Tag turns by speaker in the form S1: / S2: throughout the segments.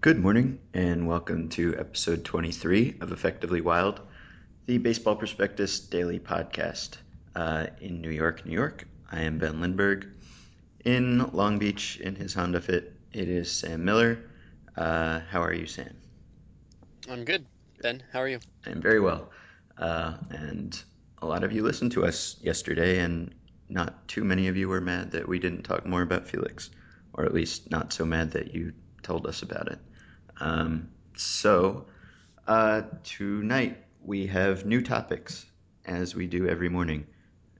S1: Good morning, and welcome to episode 23 of Effectively Wild, the Baseball Prospectus Daily Podcast. Uh, in New York, New York, I am Ben Lindbergh. In Long Beach, in his Honda Fit, it is Sam Miller. Uh, how are you, Sam?
S2: I'm good. Ben, how are you?
S1: I'm very well. Uh, and a lot of you listened to us yesterday, and not too many of you were mad that we didn't talk more about Felix, or at least not so mad that you told us about it. Um, so, uh, tonight we have new topics, as we do every morning,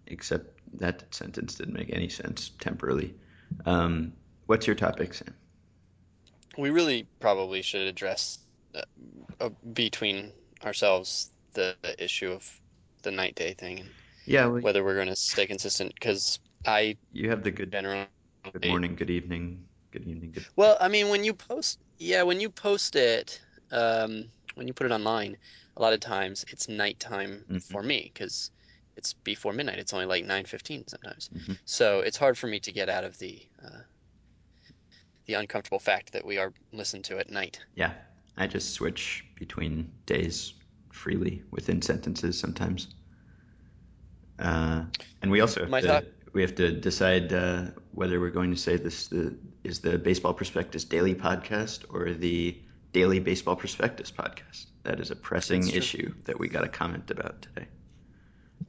S1: except that sentence didn't make any sense temporarily. Um, what's your topic, Sam?
S2: We really probably should address uh, between ourselves the, the issue of the night day thing
S1: Yeah, well,
S2: whether we're going to stay consistent because I
S1: you have the good
S2: generally
S1: good morning, good evening, good evening, good.
S2: well I mean when you post yeah when you post it um, when you put it online a lot of times it's nighttime
S1: Mhm.
S2: for me because it's before midnight it's only like 9:15 sometimes
S1: Mhm.
S2: so it's hard for me to get out of the uh, the uncomfortable fact that we are listened to at night
S1: Yeah, I just switch between days freely within sentences sometimes. Uh, and we also have
S2: My
S1: to
S2: thought-
S1: we have to decide uh, whether we're going to say this the, is the Baseball Prospectus Daily Podcast or the Daily Baseball Prospectus Podcast. That is a pressing issue that we got a comment about today.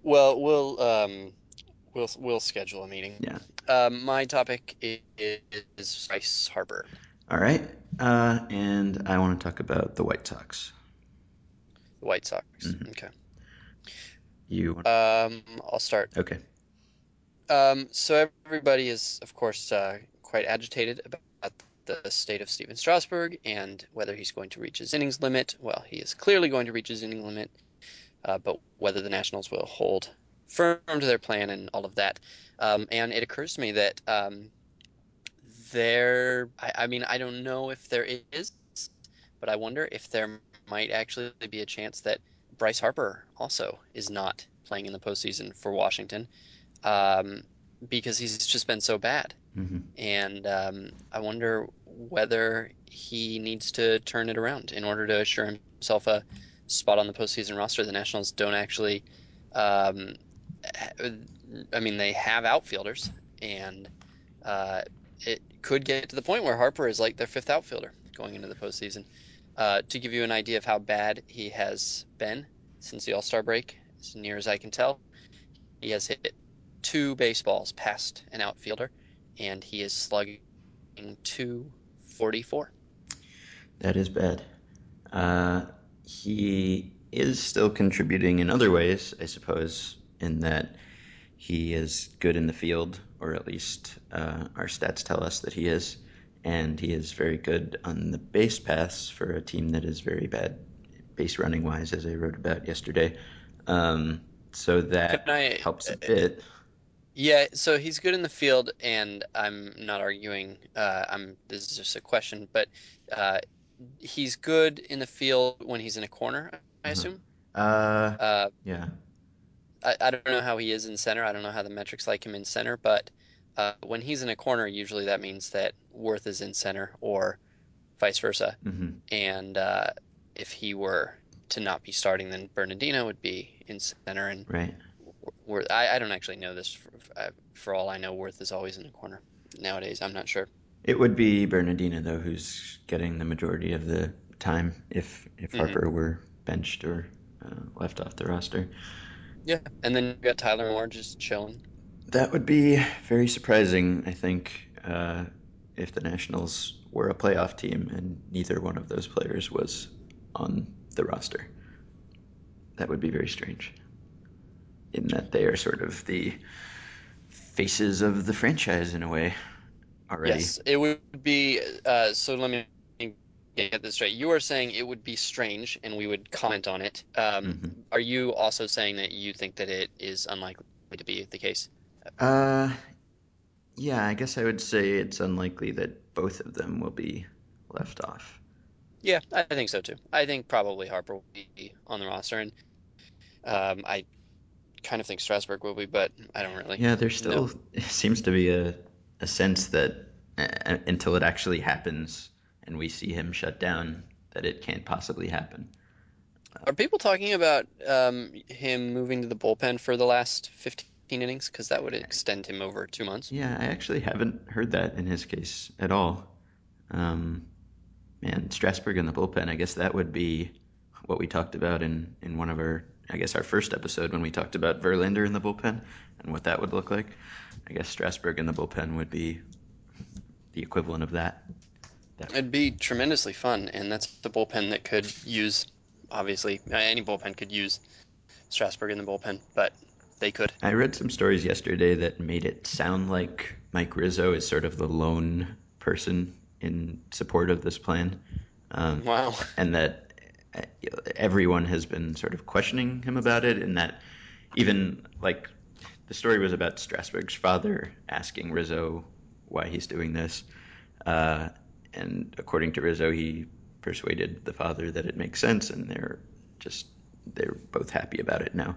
S2: Well, we'll um, we'll we'll schedule a meeting.
S1: Yeah.
S2: Um, my topic i- is Bryce Harper,
S1: All right. Uh, and I want to talk about the White Sox.
S2: the White Sox.
S1: Mhm.
S2: Okay.
S1: You.
S2: Um, I'll start.
S1: okay?
S2: Um, so everybody is, of course, uh, quite agitated about the state of Stephen Strasburg and whether he's going to reach his innings limit. Well, he is clearly going to reach his inning limit, uh, but whether the Nationals will hold firm to their plan and all of that. Um, and it occurs to me that um, there, I, I mean, I don't know if there is, but I wonder if there might actually be a chance that Bryce Harper also is not playing in the postseason for Washington um, because he's just been so bad.
S1: hmm
S2: And um, I wonder whether he needs to turn it around in order to assure himself a spot on the postseason roster. The Nationals don't actually, um, I mean, they have outfielders, and uh, it could get to the point where Harper is like their fifth outfielder going into the postseason. Uh, to give you an idea of how bad he has been since the All Star break, as near as I can tell, he has hit two baseballs past an outfielder, and he is slugging 244.
S1: That is bad. Uh, he is still contributing in other ways, I suppose, in that he is good in the field, or at least uh, our stats tell us that he is, and he is very good on the base paths for a team that is very bad base running wise, as I wrote about yesterday. Um, so that
S2: I-
S1: helps a bit.
S2: Yeah, so he's good in the field, and I'm not arguing. Uh, I'm this is just a question, but uh, he's good in the field when he's in a corner, I
S1: Uh-huh.
S2: assume.
S1: Uh,
S2: Uh,
S1: yeah.
S2: I, I don't know how he is in center. I don't know how the metrics like him in center, but uh, when he's in a corner, usually that means that Werth is in center or vice versa.
S1: hmm
S2: And uh, if he were to not be starting, then Bernadina would be in center. And
S1: Right.
S2: Werth, I, I don't actually know this. For, uh, for all I know, Werth is always in the corner nowadays. I'm not sure.
S1: It would be Bernadina though, who's getting the majority of the time if if
S2: Mhm.
S1: Harper were benched or uh, left off the roster.
S2: Yeah. And then you got Tyler Moore just chilling.
S1: That would be very surprising, I think, uh, if the Nationals were a playoff team and neither one of those players was on the roster. That would be very strange. In that they are sort of the faces of the franchise in a way already.
S2: Yes, it would be. Uh, so let me get this straight. You are saying it would be strange, and we would comment on it. Um,
S1: Mhm.
S2: Are you also saying that you think that it is unlikely to be the case?
S1: Uh, yeah, I guess I would say it's unlikely that both of them will be left off.
S2: Yeah, I think so too. I think probably Harper will be on the roster, and um, I kind of think Strasburg will be, but I don't really.
S1: Yeah, there still
S2: know.
S1: seems to be a a sense that uh, until it actually happens and we see him shut down, that it can't possibly happen.
S2: Are people talking about um, him moving to the bullpen for the last 15 innings? Because that would extend him over two months.
S1: Yeah, I actually haven't heard that in his case at all. Um, man, Strasburg in the bullpen, I guess that would be what we talked about in, in one of our, I guess, our first episode when we talked about Verlander in the bullpen and what that would look like. I guess Strasburg in the bullpen would be the equivalent of that.
S2: that. It'd be tremendously fun, and that's the bullpen that could use, obviously, uh, any bullpen could use Strasburg in the bullpen, but they could.
S1: I read some stories yesterday that made it sound like Mike Rizzo is sort of the lone person in support of this plan.
S2: Um, wow.
S1: And that uh, everyone has been sort of questioning him about it, and that even like the story was about Strasburg's father asking Rizzo why he's doing this. Uh, and according to Rizzo, he persuaded the father that it makes sense, and they're just they're both happy about it now.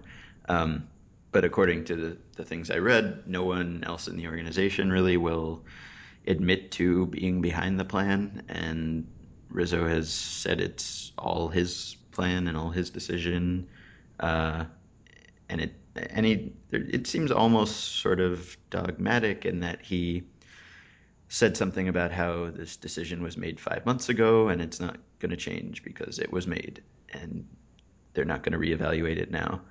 S1: Um, but according to the, the things I read, no one else in the organization really will admit to being behind the plan, and Rizzo has said it's all his plan and all his decision. Uh, and it he it seems almost sort of dogmatic in that he said something about how this decision was made five months ago and it's not going to change because it was made and they're not going to reevaluate it now.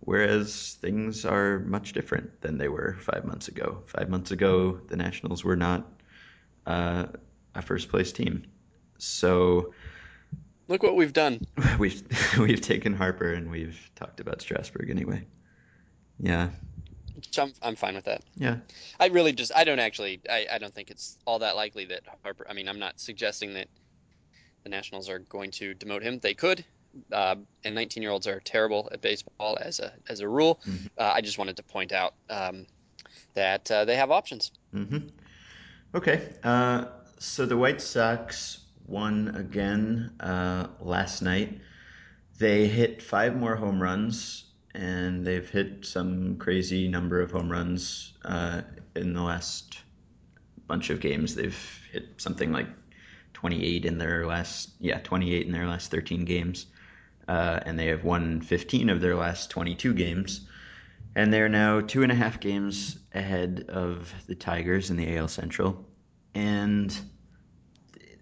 S1: Whereas things are much different than they were five months ago. Five months ago, the Nationals were not uh, a first place team. So
S2: look what we've done.
S1: We've we've taken Harper and we've talked about Strasburg anyway. Yeah.
S2: I'm, I'm fine with that.
S1: Yeah.
S2: I really just I don't actually I, I don't think it's all that likely that Harper. I mean I'm not suggesting that the Nationals are going to demote him. They could. Uh, and 19 year olds are terrible at baseball as a as a rule. Mm-hmm. Uh, I just wanted to point out um, that uh, they have options.
S1: Mm-hmm. Okay. Uh, so the White Sox won again uh, last night. They hit five more home runs and they've hit some crazy number of home runs uh, in the last bunch of games. They've hit something like 28 in their last, yeah, 28 in their last 13 games, uh, and they have won 15 of their last 22 games. And they're now two and a half games ahead of the Tigers in the AL Central. And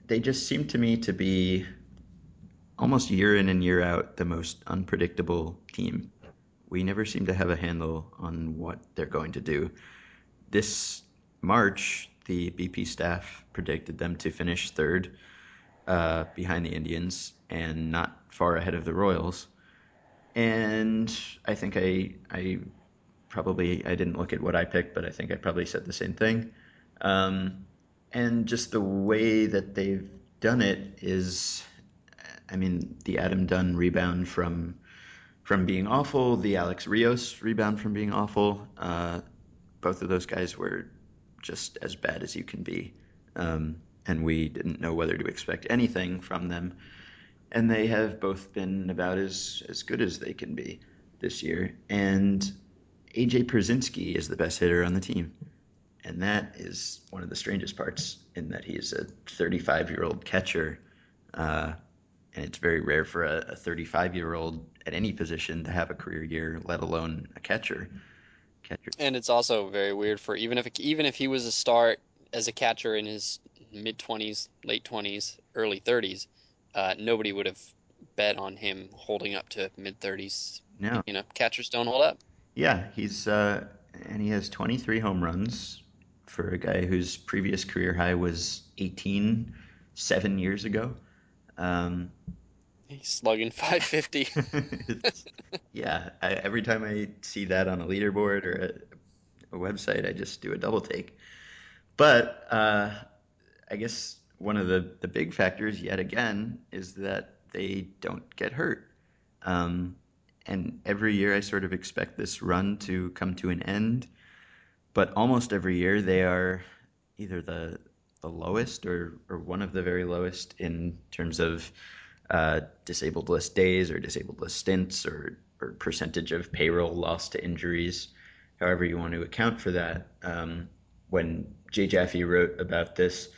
S1: they just seem to me to be almost year in and year out the most unpredictable team we never seem to have a handle on what they're going to do. This March, the BP staff predicted them to finish third uh, behind the Indians and not far ahead of the Royals. And I think I I probably I didn't look at what I picked, but I think I probably said the same thing. Um, and just the way that they've done it is, I mean, the Adam Dunn rebound from from being awful, the Alex Rios rebound from being awful. Uh, both of those guys were just as bad as you can be. Um, and we didn't know whether to expect anything from them. And they have both been about as, as good as they can be this year. And AJ Pierzynski is the best hitter on the team. And that is one of the strangest parts in that he's a 35 year old catcher. Uh, and it's very rare for a 35 year old at any position to have a career year, let alone a catcher.
S2: Catcher. And it's also very weird for even if even if he was a start as a catcher in his mid 20s, late 20s, early 30s, uh, nobody would have bet on him holding up to mid 30s.
S1: No,
S2: you know, catchers don't hold up.
S1: Yeah, he's uh, and he has 23 home runs for a guy whose previous career high was 18 seven years ago. Um,
S2: He's slugging 550.
S1: yeah, I, every time I see that on a leaderboard or a, a website, I just do a double take. But uh, I guess one of the, the big factors, yet again, is that they don't get hurt. Um, and every year I sort of expect this run to come to an end. But almost every year they are either the the lowest or, or one of the very lowest in terms of uh, disabled list days or disabled list stints or, or percentage of payroll lost to injuries, however you want to account for that. Um, when Jay Jaffe wrote about this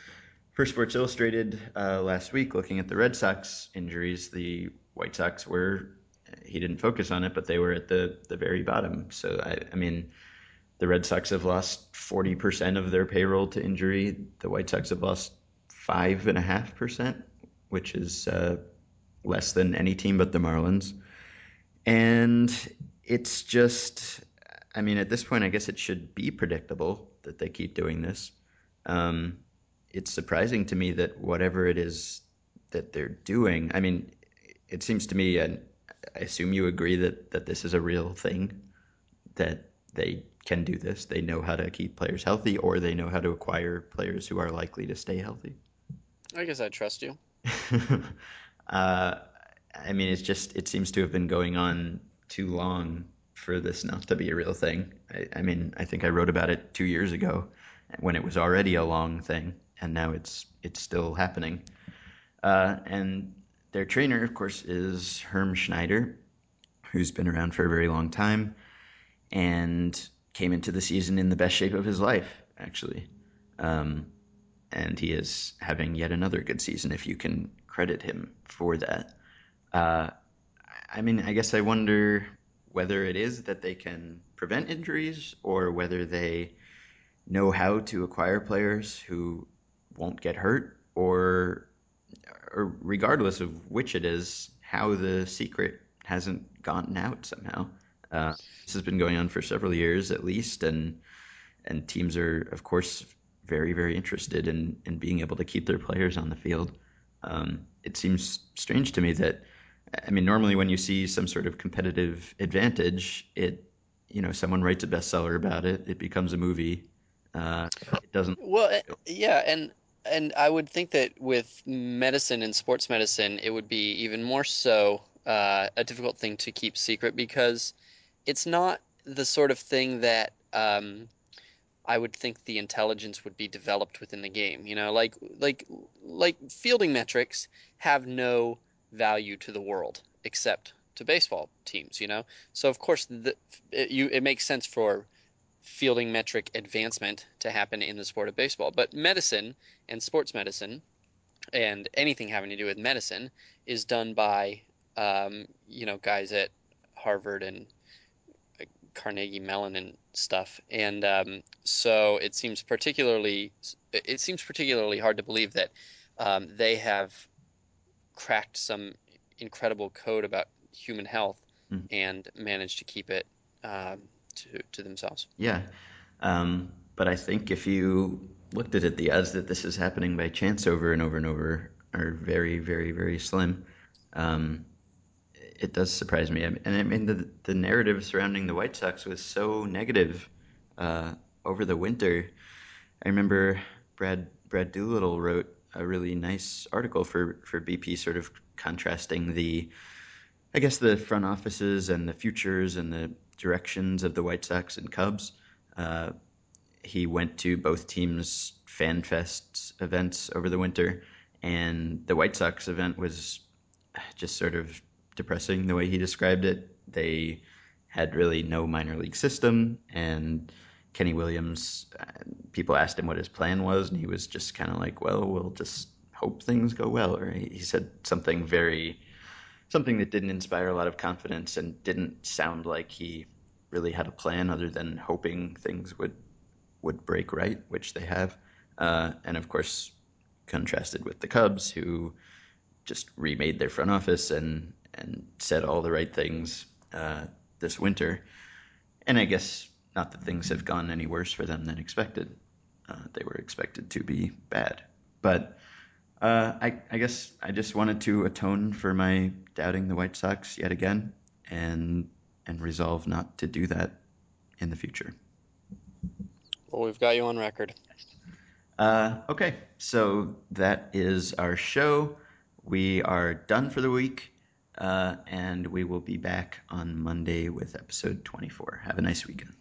S1: for Sports Illustrated uh, last week, looking at the Red Sox injuries, the White Sox were he didn't focus on it, but they were at the the very bottom. So I, I mean, the Red Sox have lost 40% of their payroll to injury. The White Sox have lost five and a half percent, which is uh, less than any team but the Marlins. And it's just, I mean, at this point, I guess it should be predictable that they keep doing this. Um, it's surprising to me that whatever it is that they're doing, I mean, it seems to me, and I assume you agree that, that this is a real thing, that they can do this. They know how to keep players healthy, or they know how to acquire players who are likely to stay healthy.
S2: I guess I trust you.
S1: uh, I mean, it's just it seems to have been going on too long for this not to be a real thing. I, I mean, I think I wrote about it two years ago when it was already a long thing, and now it's it's still happening. Uh, and their trainer, of course, is Herm Schneider, who's been around for a very long time, and came into the season in the best shape of his life, actually. Um, and he is having yet another good season, if you can credit him for that. Uh, I mean, I guess I wonder whether it is that they can prevent injuries or whether they know how to acquire players who won't get hurt, or, or regardless of which it is, how the secret hasn't gotten out somehow. Uh, this has been going on for several years at least, and and teams are, of course, very, very interested in, in being able to keep their players on the field. Um, it seems strange to me that, I mean, normally when you see some sort of competitive advantage, it, you know, someone writes a bestseller about it, it becomes a movie. Uh, it doesn't.
S2: Well, yeah, and and I would think that with medicine and sports medicine, it would be even more so uh, a difficult thing to keep secret because it's not the sort of thing that um, I would think the intelligence would be developed within the game. You know, like like like fielding metrics have no value to the world except to baseball teams. You know, so of course the, it, you it makes sense for fielding metric advancement to happen in the sport of baseball, but medicine and sports medicine and anything having to do with medicine is done by um, you know guys at Harvard and Carnegie Mellon and stuff, and um, so it seems particularly it seems particularly hard to believe that um, they have cracked some incredible code about human health mm. and managed to keep it um, to to themselves.
S1: Yeah, um, but I think if you looked at it, the odds that this is happening by chance over and over and over are very, very, very slim. Um, it does surprise me. And I mean, the the narrative surrounding the White Sox was so negative uh, over the winter. I remember Brad Brad Doolittle wrote a really nice article for for BP, sort of contrasting the, I guess, the front offices and the futures and the directions of the White Sox and Cubs. Uh, he went to both teams' fan fest events over the winter, and the White Sox event was just sort of depressing the way he described it. They had really no minor league system, and Kenny Williams, uh, people asked him what his plan was, and he was just kind of like, "Well, we'll just hope things go well." Or he, he said something very, something that didn't inspire a lot of confidence and didn't sound like he really had a plan other than hoping things would would break right, which they have. Uh, and of course, contrasted with the Cubs, who just remade their front office and and said all the right things uh, this winter. And I guess not that things have gone any worse for them than expected. Uh, they were expected to be bad. But uh, I, I, guess I just wanted to atone for my doubting the White Sox yet again and and resolve not to do that in the future.
S2: Well, we've got you on record.
S1: Uh, okay, so that is our show. We are done for the week. Uh, and we will be back on Monday with episode 24. Have a nice weekend.